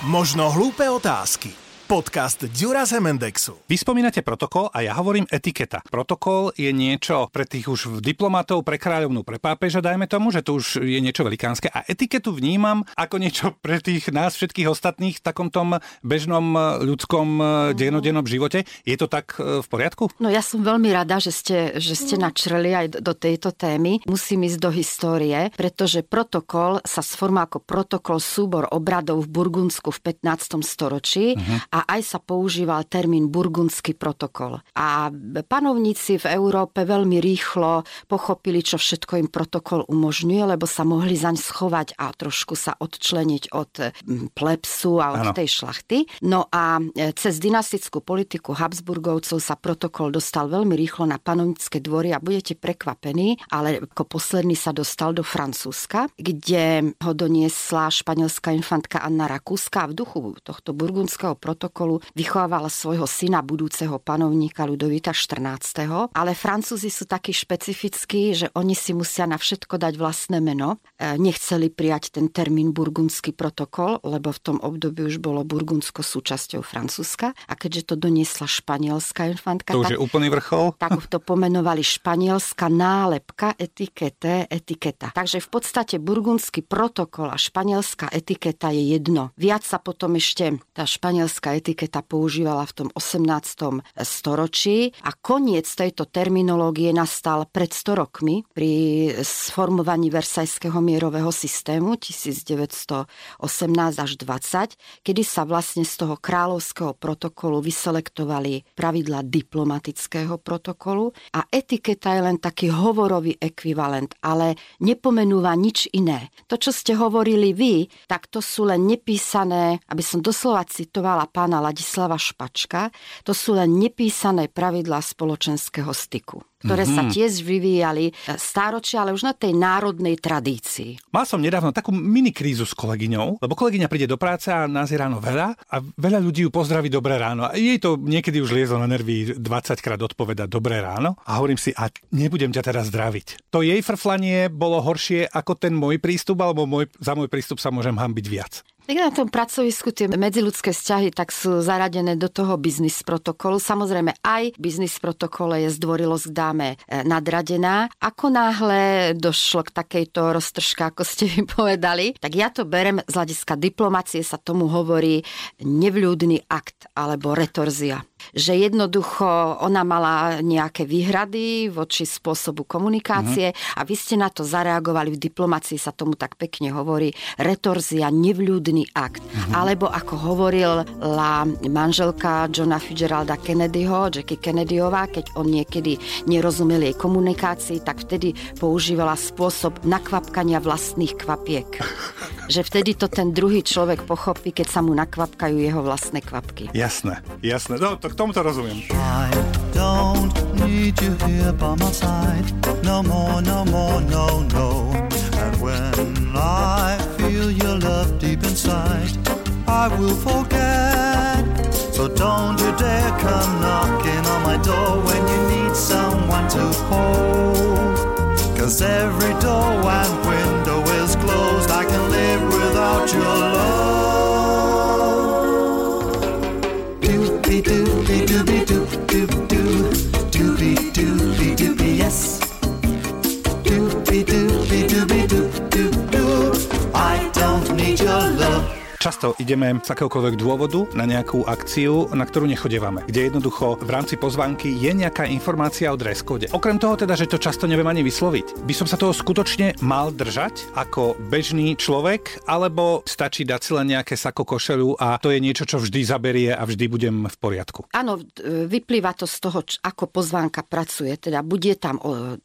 Možno hlúpe otázky. Podcast Dura Zemendexu. Vy spomínate protokol a ja hovorím etiketa. Protokol je niečo pre tých už diplomatov, pre kráľovnú, pre pápeža, dajme tomu, že to už je niečo velikánske. A etiketu vnímam ako niečo pre tých nás všetkých ostatných v takom tom bežnom ľudskom dennodennom živote. Je to tak e, v poriadku? No ja som veľmi rada, že ste, že ste načreli aj do tejto témy. Musím ísť do histórie, pretože protokol sa sformá ako protokol súbor obradov v Burgundsku v 15. storočí uh-huh. a a aj sa používal termín burgundský protokol. A panovníci v Európe veľmi rýchlo pochopili, čo všetko im protokol umožňuje, lebo sa mohli zaň schovať a trošku sa odčleniť od plebsu a od ano. tej šlachty. No a e, cez dynastickú politiku Habsburgovcov sa protokol dostal veľmi rýchlo na panovnícke dvory a budete prekvapení, ale ako posledný sa dostal do Francúzska, kde ho doniesla španielská infantka Anna Rakúska a v duchu tohto burgundského protokolu protokolu vychovávala svojho syna, budúceho panovníka Ludovita XIV. Ale Francúzi sú takí špecifickí, že oni si musia na všetko dať vlastné meno. E, nechceli prijať ten termín burgundský protokol, lebo v tom období už bolo Burgundsko súčasťou Francúzska. A keďže to doniesla španielská infantka, to už tak, je úplný vrchol. Tak to pomenovali španielská nálepka, etikete, etiketa. Takže v podstate burgundský protokol a španielská etiketa je jedno. Viac sa potom ešte tá španielská etiketa používala v tom 18. storočí a koniec tejto terminológie nastal pred 100 rokmi pri sformovaní Versajského mierového systému 1918 až 20, kedy sa vlastne z toho kráľovského protokolu vyselektovali pravidla diplomatického protokolu a etiketa je len taký hovorový ekvivalent, ale nepomenúva nič iné. To, čo ste hovorili vy, tak to sú len nepísané, aby som doslova citovala pána Ladislava Špačka, to sú len nepísané pravidlá spoločenského styku ktoré mm-hmm. sa mhm. tiež vyvíjali e, stáročia, ale už na tej národnej tradícii. Mal som nedávno takú mini krízu s kolegyňou, lebo kolegyňa príde do práce a nás je ráno veľa a veľa ľudí ju pozdraví dobré ráno. A jej to niekedy už liezlo na nervy 20 krát odpoveda dobré ráno a hovorím si, a nebudem ťa teraz zdraviť. To jej frflanie bolo horšie ako ten môj prístup, alebo môj, za môj prístup sa môžem hambiť viac. Tak na tom pracovisku tie medziludské vzťahy tak sú zaradené do toho biznis protokolu. Samozrejme aj biznis protokole je zdvorilosť k dáme e, nadradená. Ako náhle došlo k takejto roztržke, ako ste mi povedali, tak ja to berem z hľadiska diplomácie sa tomu hovorí nevľúdny akt alebo retorzia že jednoducho ona mala nejaké výhrady voči spôsobu komunikácie uh-huh. a vy ste na to zareagovali. V diplomácii sa tomu tak pekne hovorí retorzia, nevľúdny akt. Uh-huh. Alebo ako hovorila manželka Johna Fitzgeralda Kennedyho, Jackie Kennedyová, keď on niekedy nerozumel jej komunikácii, tak vtedy používala spôsob nakvapkania vlastných kvapiek. že vtedy to ten druhý človek pochopí, keď sa mu nakvapkajú jeho vlastné kvapky. Jasné, jasné. No, to k tomuto rozumiem. I don't need you here by my side. No more, no more, no, no. And when I feel your love deep inside I will forget. So don't you dare come knocking on my door When you need someone to hold. Cause every door and window is closed. I can live without your love doobie doo, doobie doo, doobie doo, doobie doo, doobie doo. Často ideme z akéhokoľvek dôvodu na nejakú akciu, na ktorú nechodevame, kde jednoducho v rámci pozvánky je nejaká informácia o dress. Okrem toho teda, že to často neviem ani vysloviť. By som sa toho skutočne mal držať ako bežný človek, alebo stačí dať si len nejaké sako košelu a to je niečo, čo vždy zaberie a vždy budem v poriadku. Áno, vyplýva to z toho, ako pozvánka pracuje. Teda bude tam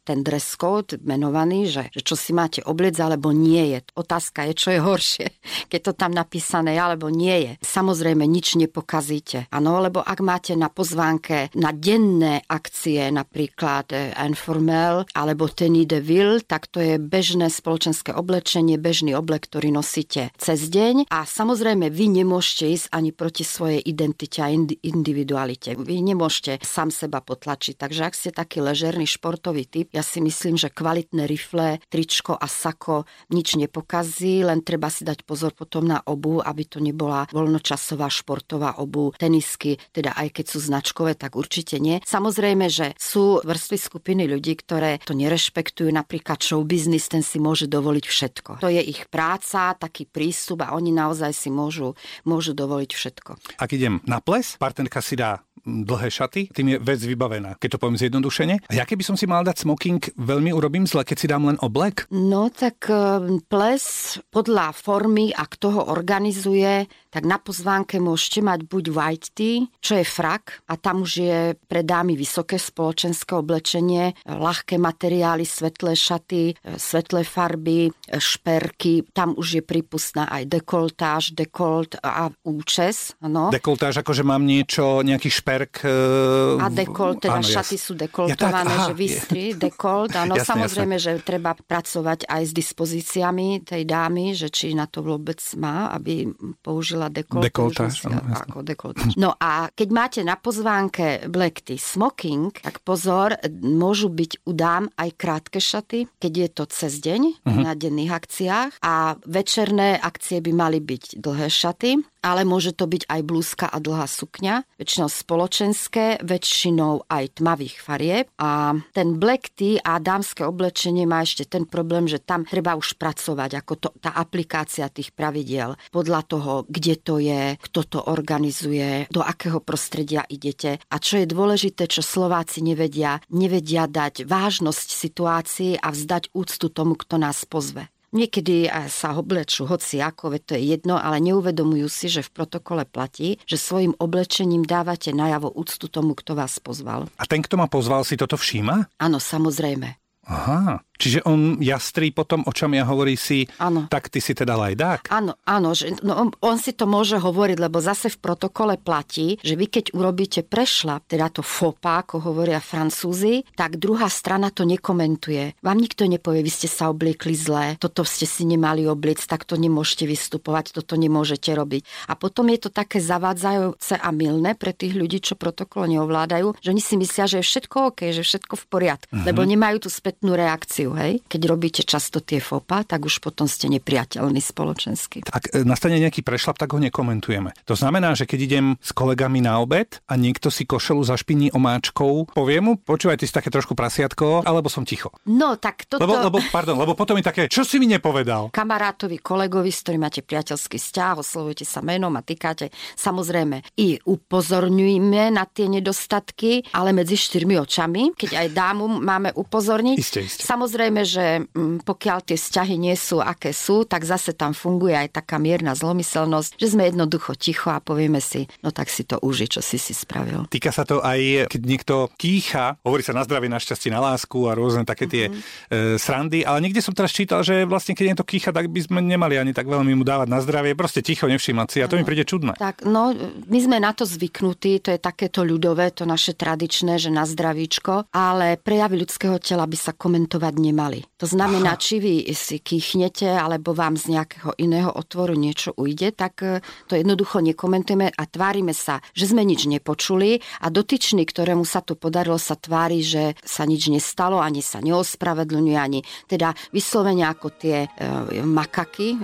ten dress code menovaný, že, že čo si máte obliec, alebo nie je. Otázka je, čo je horšie, keď to tam napísané napísané alebo nie je. Samozrejme nič nepokazíte. Áno, lebo ak máte na pozvánke na denné akcie, napríklad eh, Informel alebo Tenny de Ville, tak to je bežné spoločenské oblečenie, bežný oblek, ktorý nosíte cez deň a samozrejme vy nemôžete ísť ani proti svojej identite a individualite. Vy nemôžete sám seba potlačiť. Takže ak ste taký ležerný športový typ, ja si myslím, že kvalitné rifle, tričko a sako nič nepokazí, len treba si dať pozor potom na obu obu, aby to nebola voľnočasová športová obu, tenisky, teda aj keď sú značkové, tak určite nie. Samozrejme, že sú vrstvy skupiny ľudí, ktoré to nerešpektujú, napríklad show business, ten si môže dovoliť všetko. To je ich práca, taký prístup a oni naozaj si môžu, môžu dovoliť všetko. Ak idem na ples, partnerka si dá dlhé šaty, tým je vec vybavená, keď to poviem zjednodušene. A ja keby som si mal dať smoking, veľmi urobím zle, keď si dám len oblek? No tak eh, ples podľa formy a kto ho organizuje, tak na pozvánke môžete mať buď white tea, čo je frak a tam už je pre dámy vysoké spoločenské oblečenie, ľahké materiály, svetlé šaty, eh, svetlé farby, šperky, tam už je prípustná aj dekoltáž, dekolt a účes. No. Dekoltáž, akože mám niečo, nejaký šper šperk. E, a dekolt, teda áno, šaty sú dekoltované, ja tak, aha, že vystri, dekolt. Áno, jasne, samozrejme, jasne. že treba pracovať aj s dispozíciami tej dámy, že či na to vôbec má, aby použila dekolt. Dekoltáž. Ako dekoltáž. No a keď máte na pozvánke black tea smoking, tak pozor, môžu byť u dám aj krátke šaty, keď je to cez deň uh-huh. na denných akciách a večerné akcie by mali byť dlhé šaty ale môže to byť aj blúzka a dlhá sukňa, väčšinou spoločenské, väčšinou aj tmavých farieb. A ten black tea a dámske oblečenie má ešte ten problém, že tam treba už pracovať, ako to, tá aplikácia tých pravidiel, podľa toho, kde to je, kto to organizuje, do akého prostredia idete. A čo je dôležité, čo Slováci nevedia, nevedia dať vážnosť situácii a vzdať úctu tomu, kto nás pozve. Niekedy sa oblečú hoci ako, to je jedno, ale neuvedomujú si, že v protokole platí, že svojim oblečením dávate najavo úctu tomu, kto vás pozval. A ten, kto ma pozval, si toto všíma? Áno, samozrejme. Aha. Čiže on jastrí potom očami a hovorí si, ano. tak ty si teda lajdák? Áno, áno, že, no, on, on si to môže hovoriť, lebo zase v protokole platí, že vy keď urobíte prešlap, teda to fopa, ako hovoria francúzi, tak druhá strana to nekomentuje. Vám nikto nepovie, vy ste sa obliekli zle, toto ste si nemali obliec, tak to nemôžete vystupovať, toto nemôžete robiť. A potom je to také zavádzajúce a milné pre tých ľudí, čo protokol neovládajú, že oni si myslia, že je všetko OK, že všetko v poriadku, uh-huh. lebo nemajú tú spätnú reakciu hej? Keď robíte často tie fopa, tak už potom ste nepriateľní spoločensky. Ak e, nastane nejaký prešlap, tak ho nekomentujeme. To znamená, že keď idem s kolegami na obed a niekto si košelu zašpiní omáčkou, poviem mu, počúvaj, ty si také trošku prasiatko, alebo som ticho. No, tak toto... Lebo, lebo, pardon, lebo potom je také, čo si mi nepovedal? Kamarátovi, kolegovi, s ktorým máte priateľský vzťah, oslovujete sa menom a týkate. Samozrejme, i upozorňujeme na tie nedostatky, ale medzi štyrmi očami, keď aj dámu máme upozorniť. Isté, isté. Samozrejme, že mm, pokiaľ tie vzťahy nie sú, aké sú, tak zase tam funguje aj taká mierna zlomyselnosť, že sme jednoducho ticho a povieme si, no tak si to uži, čo si si spravil. Týka sa to aj, keď niekto kýcha, hovorí sa na zdravie, na šťastie, na lásku a rôzne také tie mm-hmm. e, srandy, ale niekde som teraz čítal, že vlastne keď niekto kýcha, tak by sme nemali ani tak veľmi mu dávať na zdravie, proste ticho, nevšímať si a to mi príde čudné. Tak, no, my sme na to zvyknutí, to je takéto ľudové, to naše tradičné, že na zdravíčko, ale prejavy ľudského tela by sa komentovať nemali. To znamená, Aha. či vy si kýchnete, alebo vám z nejakého iného otvoru niečo ujde, tak e, to jednoducho nekomentujeme a tvárime sa, že sme nič nepočuli a dotyčný, ktorému sa to podarilo, sa tvári, že sa nič nestalo, ani sa neospravedlňuje, ani teda vyslovene ako tie e, makaky, e,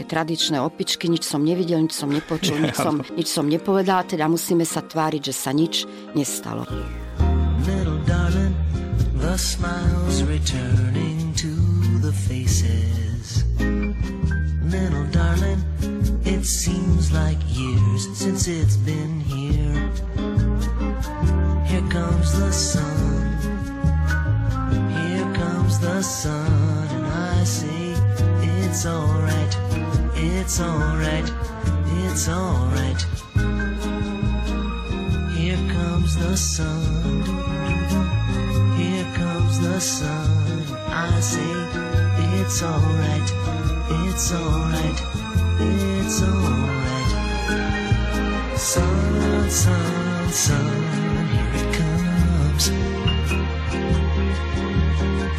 je tradičné opičky, nič som nevidel, nič som nepočul, nič som, nič som nepovedal, teda musíme sa tváriť, že sa nič nestalo. Smiles returning to the faces. Little darling, it seems like years since it's been here. Here comes the sun, here comes the sun, and I say it's alright, it's alright, it's alright. Here comes the sun sun. I say it's alright, it's alright, it's alright. Sun, sun, sun, here it comes.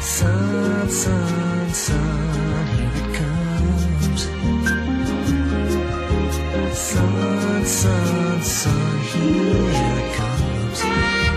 Sun, sun, sun, here it comes. Sun, sun, sun, here.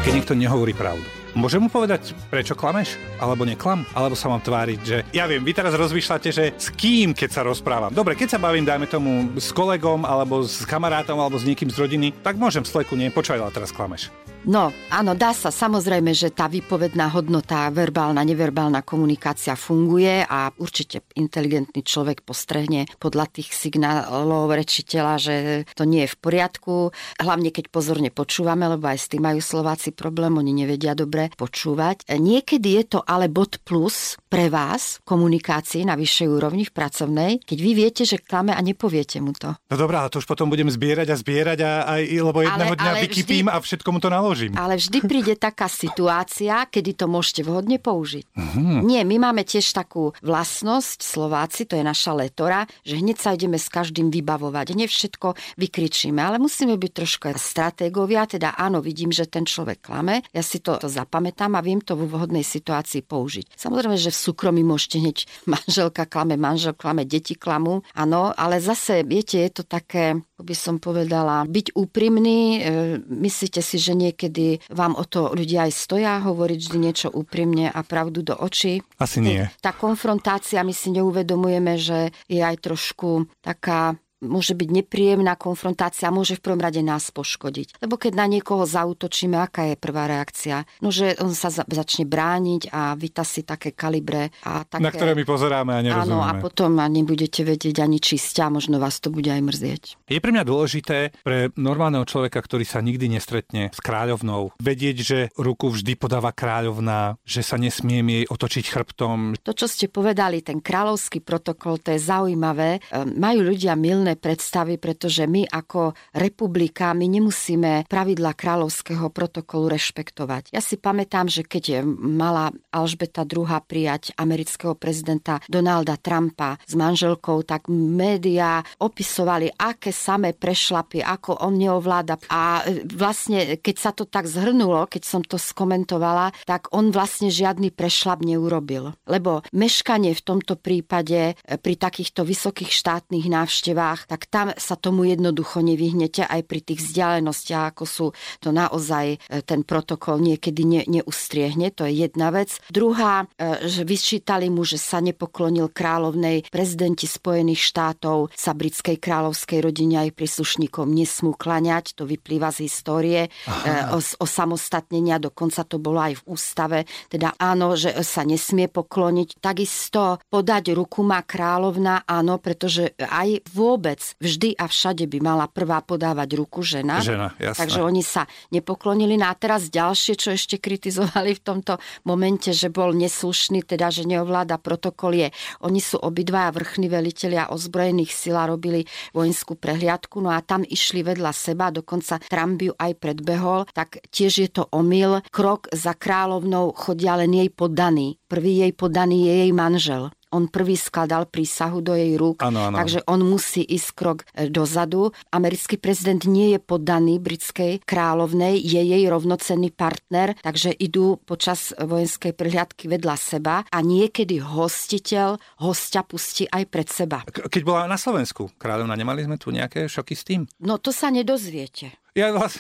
Keď niekto nehovorí pravdu. Môžem mu povedať, prečo klameš? Alebo neklam? Alebo sa mám tváriť, že ja viem, vy teraz rozmýšľate, že s kým, keď sa rozprávam. Dobre, keď sa bavím, dajme tomu, s kolegom, alebo s kamarátom, alebo s niekým z rodiny, tak môžem sleku, nie, počúvaj, ale teraz klameš. No, áno, dá sa. Samozrejme, že tá výpovedná hodnota, verbálna, neverbálna komunikácia funguje a určite inteligentný človek postrehne podľa tých signálov rečiteľa, že to nie je v poriadku. Hlavne, keď pozorne počúvame, lebo aj s tým majú Slováci problém, oni nevedia dobre počúvať. Niekedy je to ale bod plus pre vás komunikácii na vyššej úrovni v pracovnej, keď vy viete, že klame a nepoviete mu to. No dobrá, ale to už potom budem zbierať a zbierať a aj, lebo jedného ale, dňa ale vykypím vždy... a všetko mu to naložím naložím. Ale vždy príde taká situácia, kedy to môžete vhodne použiť. Mm-hmm. Nie, my máme tiež takú vlastnosť, Slováci, to je naša letora, že hneď sa ideme s každým vybavovať. Nie všetko vykričíme, ale musíme byť trošku stratégovia, teda áno, vidím, že ten človek klame, ja si to, to zapamätám a viem to v vhodnej situácii použiť. Samozrejme, že v súkromí môžete hneď manželka klame, manžel klame, deti klamú, áno, ale zase, viete, je to také, by som povedala, byť úprimný, e, myslíte si, že nie niekedy vám o to ľudia aj stoja hovoriť vždy niečo úprimne a pravdu do očí? Asi nie. Tá konfrontácia, my si neuvedomujeme, že je aj trošku taká môže byť nepríjemná konfrontácia, môže v prvom rade nás poškodiť. Lebo keď na niekoho zautočíme, aká je prvá reakcia? No, že on sa za- začne brániť a vyta si také kalibre. A také... Na ktoré my pozeráme a nerozumieme. Áno, a potom nebudete vedieť ani čistia, možno vás to bude aj mrzieť. Je pre mňa dôležité pre normálneho človeka, ktorý sa nikdy nestretne s kráľovnou, vedieť, že ruku vždy podáva kráľovná, že sa nesmie jej otočiť chrbtom. To, čo ste povedali, ten kráľovský protokol, to je zaujímavé. Ehm, majú ľudia milné iné predstavy, pretože my ako republika, my nemusíme pravidla kráľovského protokolu rešpektovať. Ja si pamätám, že keď mala Alžbeta II prijať amerického prezidenta Donalda Trumpa s manželkou, tak médiá opisovali, aké samé prešlapy, ako on neovláda. A vlastne, keď sa to tak zhrnulo, keď som to skomentovala, tak on vlastne žiadny prešlap neurobil. Lebo meškanie v tomto prípade pri takýchto vysokých štátnych návštevách horách, tak tam sa tomu jednoducho nevyhnete aj pri tých vzdialenostiach, ako sú to naozaj e, ten protokol niekedy ne, neustriehne, to je jedna vec. Druhá, e, že vyčítali mu, že sa nepoklonil kráľovnej prezidenti Spojených štátov, sa britskej kráľovskej rodine aj príslušníkom nesmú klaňať, to vyplýva z histórie Aha. E, o, samostatnenia, dokonca to bolo aj v ústave, teda áno, že sa nesmie pokloniť. Takisto podať ruku má kráľovna, áno, pretože aj vôbec vôbec vždy a všade by mala prvá podávať ruku žena. Žena, jasné. Takže oni sa nepoklonili. No a teraz ďalšie, čo ešte kritizovali v tomto momente, že bol neslušný, teda že neovláda protokol je, oni sú obidvaja vrchní veliteľia ozbrojených sil a robili vojenskú prehliadku, no a tam išli vedľa seba, dokonca Trump aj predbehol, tak tiež je to omyl. Krok za kráľovnou chodia len jej podaný. Prvý jej podaný je jej manžel on prvý skladal prísahu do jej rúk, ano, ano. takže on musí ísť krok e, dozadu. Americký prezident nie je poddaný britskej kráľovnej, je jej rovnocenný partner, takže idú počas vojenskej prihliadky vedľa seba a niekedy hostiteľ hostia pustí aj pred seba. Keď bola na Slovensku kráľovna, nemali sme tu nejaké šoky s tým? No to sa nedozviete. Ja vás...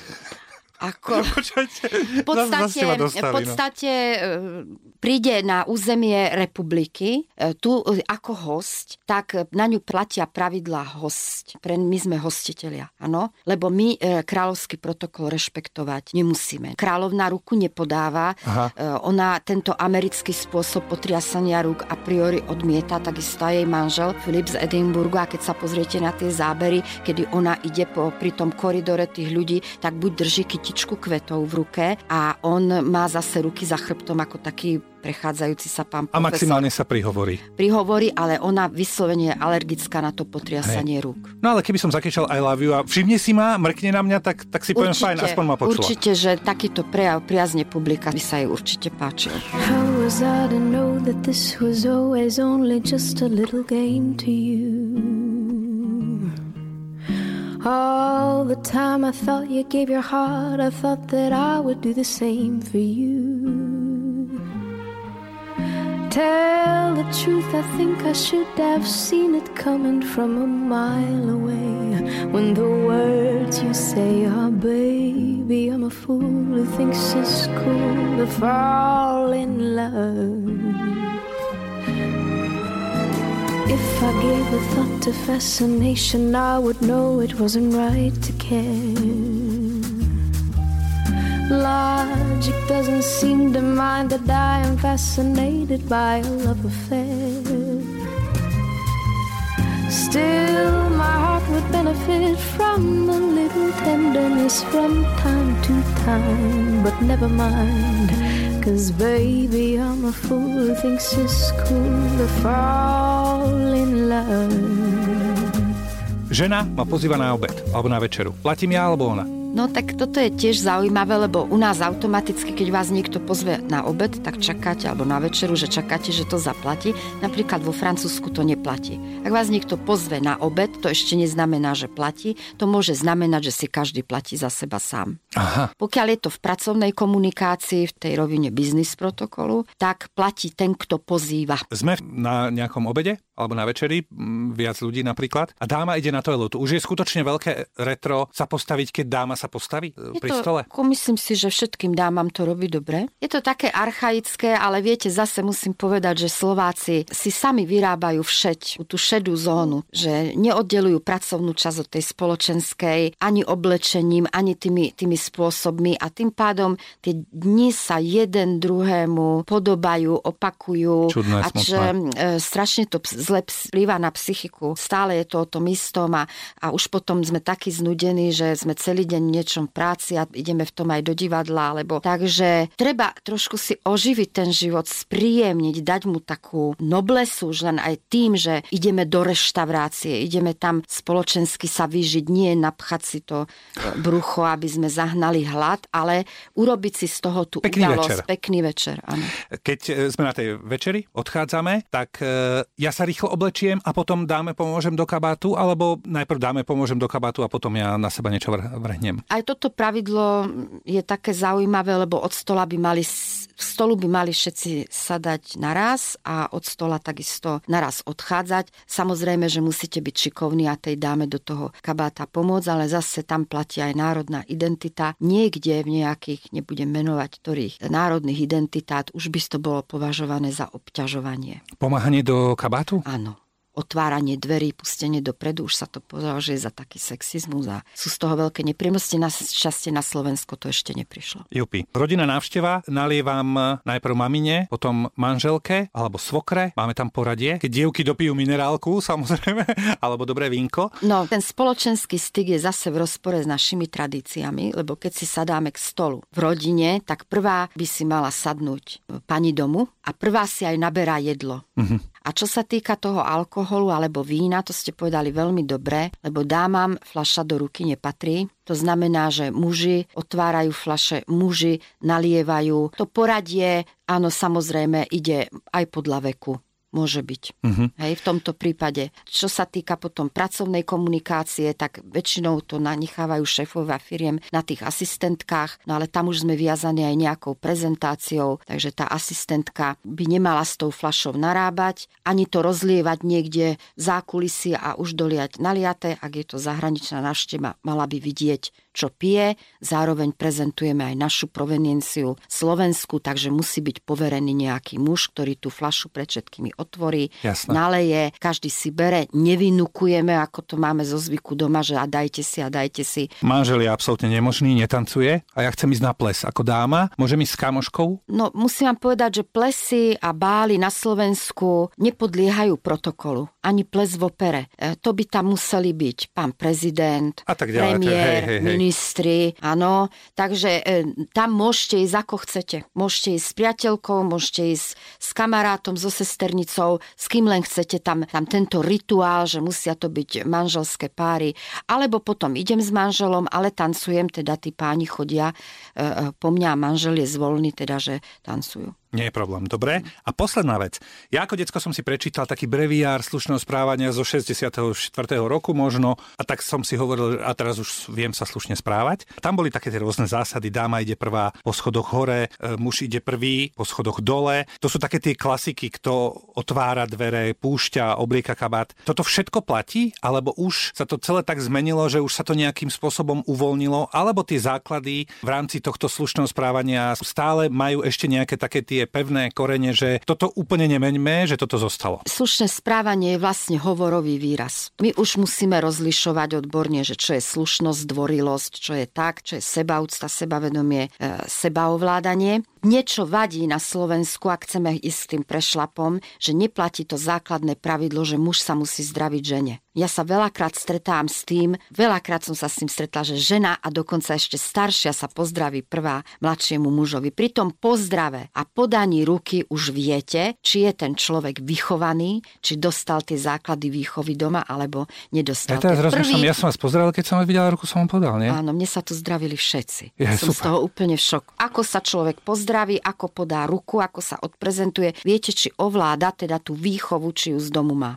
Ako, v podstate, dostali, v podstate no. príde na územie republiky, e, tu e, ako host, tak na ňu platia pravidla host. Pre my sme hostitelia, áno? Lebo my kráľovský protokol rešpektovať nemusíme. Kráľovná ruku nepodáva, Aha. ona tento americký spôsob potriasania rúk a priori odmieta, takisto jej manžel Filip z Edinburgu a keď sa pozriete na tie zábery, kedy ona ide po, pri tom koridore tých ľudí, tak buď drží kytičku kytičku kvetov v ruke a on má zase ruky za chrbtom ako taký prechádzajúci sa pán profesor. A maximálne sa prihovorí. Prihovorí, ale ona vyslovene je alergická na to potriasanie Hej. rúk. No ale keby som zakýčal I love you a všimne si ma, mrkne na mňa, tak, tak si poviem určite, fajn, aspoň ma počula. Určite, že takýto prejav priazne publika by sa jej určite páčil. How was I to know that this was always only just a little game to you? All the time I thought you gave your heart, I thought that I would do the same for you. Tell the truth, I think I should have seen it coming from a mile away. When the words you say are, baby, I'm a fool who thinks it's cool to fall in love. If I gave a thought to fascination, I would know it wasn't right to care. Logic doesn't seem to mind that I am fascinated by a love affair. Still, my heart would benefit from a little tenderness from time to time, but never mind. Cause baby, I'm a fool who thinks it's cool to fall in love. Žena ma pozýva na obed alebo na večeru. Platím ja alebo ona? No tak toto je tiež zaujímavé, lebo u nás automaticky, keď vás niekto pozve na obed, tak čakáte, alebo na večeru, že čakáte, že to zaplatí. Napríklad vo Francúzsku to neplatí. Ak vás niekto pozve na obed, to ešte neznamená, že platí. To môže znamenať, že si každý platí za seba sám. Aha. Pokiaľ je to v pracovnej komunikácii, v tej rovine biznis protokolu, tak platí ten, kto pozýva. Sme na nejakom obede alebo na večeri, viac ľudí napríklad, a dáma ide na toaletu. Už je skutočne veľké retro sa postaviť, keď dáma sa postaví e, Je pri to, stole? Myslím si, že všetkým dámam to robí dobre. Je to také archaické, ale viete, zase musím povedať, že Slováci si sami vyrábajú všeť, tú šedú zónu, že neoddelujú pracovnú časť od tej spoločenskej, ani oblečením, ani tými, tými spôsobmi a tým pádom tie dni sa jeden druhému podobajú, opakujú. Čudné, a že e, strašne to zle vplýva na psychiku. Stále je to o tom istom a, a už potom sme takí znudení, že sme celý deň v niečom práci a ideme v tom aj do divadla, alebo takže treba trošku si oživiť ten život, spríjemniť, dať mu takú noblesu, už len aj tým, že ideme do reštaurácie, ideme tam spoločensky sa vyžiť, nie napchať si to e, brucho, aby sme zahnali hlad, ale urobiť si z toho tú Pekný udalosť. večer. Pekný večer, áno. Keď e, sme na tej večeri, odchádzame, tak e, ja sa rýchlo oblečiem a potom dáme pomôžem do kabátu, alebo najprv dáme pomôžem do kabátu a potom ja na seba niečo vr- Aj toto pravidlo je také zaujímavé, lebo od stola by mali, s- stolu by mali všetci sadať naraz a od stola takisto naraz odchádzať. Samozrejme, že musíte byť šikovní a tej dáme do toho kabáta pomôcť, ale zase tam platí aj národná identita. Niekde v nejakých, nebudem menovať ktorých národných identitát, už by to bolo považované za obťažovanie. Pomáhanie do kabátu? Áno. Otváranie dverí, pustenie dopredu, už sa to považuje za taký sexizmus a sú z toho veľké nepríjemnosti. Na šťastie na Slovensko to ešte neprišlo. Jupi. Rodina návšteva, nalievam najprv mamine, potom manželke alebo svokre, máme tam poradie. Keď dievky dopijú minerálku, samozrejme, alebo dobré vínko. No, ten spoločenský styk je zase v rozpore s našimi tradíciami, lebo keď si sadáme k stolu v rodine, tak prvá by si mala sadnúť pani domu a prvá si aj naberá jedlo. A čo sa týka toho alkoholu alebo vína, to ste povedali veľmi dobre, lebo dámam fľaša do ruky nepatrí. To znamená, že muži otvárajú fľaše, muži nalievajú. To poradie, áno, samozrejme, ide aj podľa veku. Môže byť. Mhm. Hej, v tomto prípade. Čo sa týka potom pracovnej komunikácie, tak väčšinou to nanechávajú šéfovia firiem na tých asistentkách, no ale tam už sme viazaní aj nejakou prezentáciou, takže tá asistentka by nemala s tou flašou narábať, ani to rozlievať niekde v zákulisí a už doliať naliaté, ak je to zahraničná návšteva, mala by vidieť, čo pije, zároveň prezentujeme aj našu provenienciu Slovensku, takže musí byť poverený nejaký muž, ktorý tú flašu pred všetkými otvorí, Jasné. naleje, každý si bere, nevynukujeme, ako to máme zo zvyku doma, že a dajte si a dajte si. Manžel je absolútne nemožný, netancuje a ja chcem ísť na ples ako dáma. Môžem ísť s kamoškou? No musím vám povedať, že plesy a bály na Slovensku nepodliehajú protokolu. Ani ples v opere. E, to by tam museli byť pán prezident, A tak ďalej, je- premiér, hej, hej, hej. Ministri, áno. Takže e, tam môžete ísť ako chcete. Môžete ísť s priateľkou, môžete ísť s kamarátom, so sesternicou, s kým len chcete. Tam, tam tento rituál, že musia to byť manželské páry. Alebo potom idem s manželom, ale tancujem, teda tí páni chodia e, e, po mňa a manžel je zvolný, teda že tancujú. Nie je problém, dobre. A posledná vec. Ja ako decko som si prečítal taký breviár slušného správania zo 64. roku možno a tak som si hovoril, a teraz už viem sa slušne správať. Tam boli také tie rôzne zásady. Dáma ide prvá po schodoch hore, e, muž ide prvý po schodoch dole. To sú také tie klasiky, kto otvára dvere, púšťa, oblieka kabát. Toto všetko platí? Alebo už sa to celé tak zmenilo, že už sa to nejakým spôsobom uvoľnilo? Alebo tie základy v rámci tohto slušného správania stále majú ešte nejaké také tie tie pevné korene, že toto úplne nemeňme, že toto zostalo. Slušné správanie je vlastne hovorový výraz. My už musíme rozlišovať odborne, že čo je slušnosť, dvorilosť, čo je tak, čo je sebaúcta, sebavedomie, e, sebaovládanie. Niečo vadí na Slovensku, ak chceme ísť s tým prešlapom, že neplatí to základné pravidlo, že muž sa musí zdraviť žene. Ja sa veľakrát stretám s tým, veľakrát som sa s tým stretla, že žena a dokonca ešte staršia sa pozdraví prvá mladšiemu mužovi. Pri tom pozdrave a podaní ruky už viete, či je ten človek vychovaný, či dostal tie základy výchovy doma, alebo nedostal. Ja teraz rozmýšľam, ja som vás pozdravil, keď som vás videla ruku, som vám podal, nie? Áno, mne sa tu zdravili všetci. Je, som super. z toho úplne v šoku. Ako sa človek pozdraví, ako podá ruku, ako sa odprezentuje. Viete, či ovláda teda tú výchovu, či ju z domu má.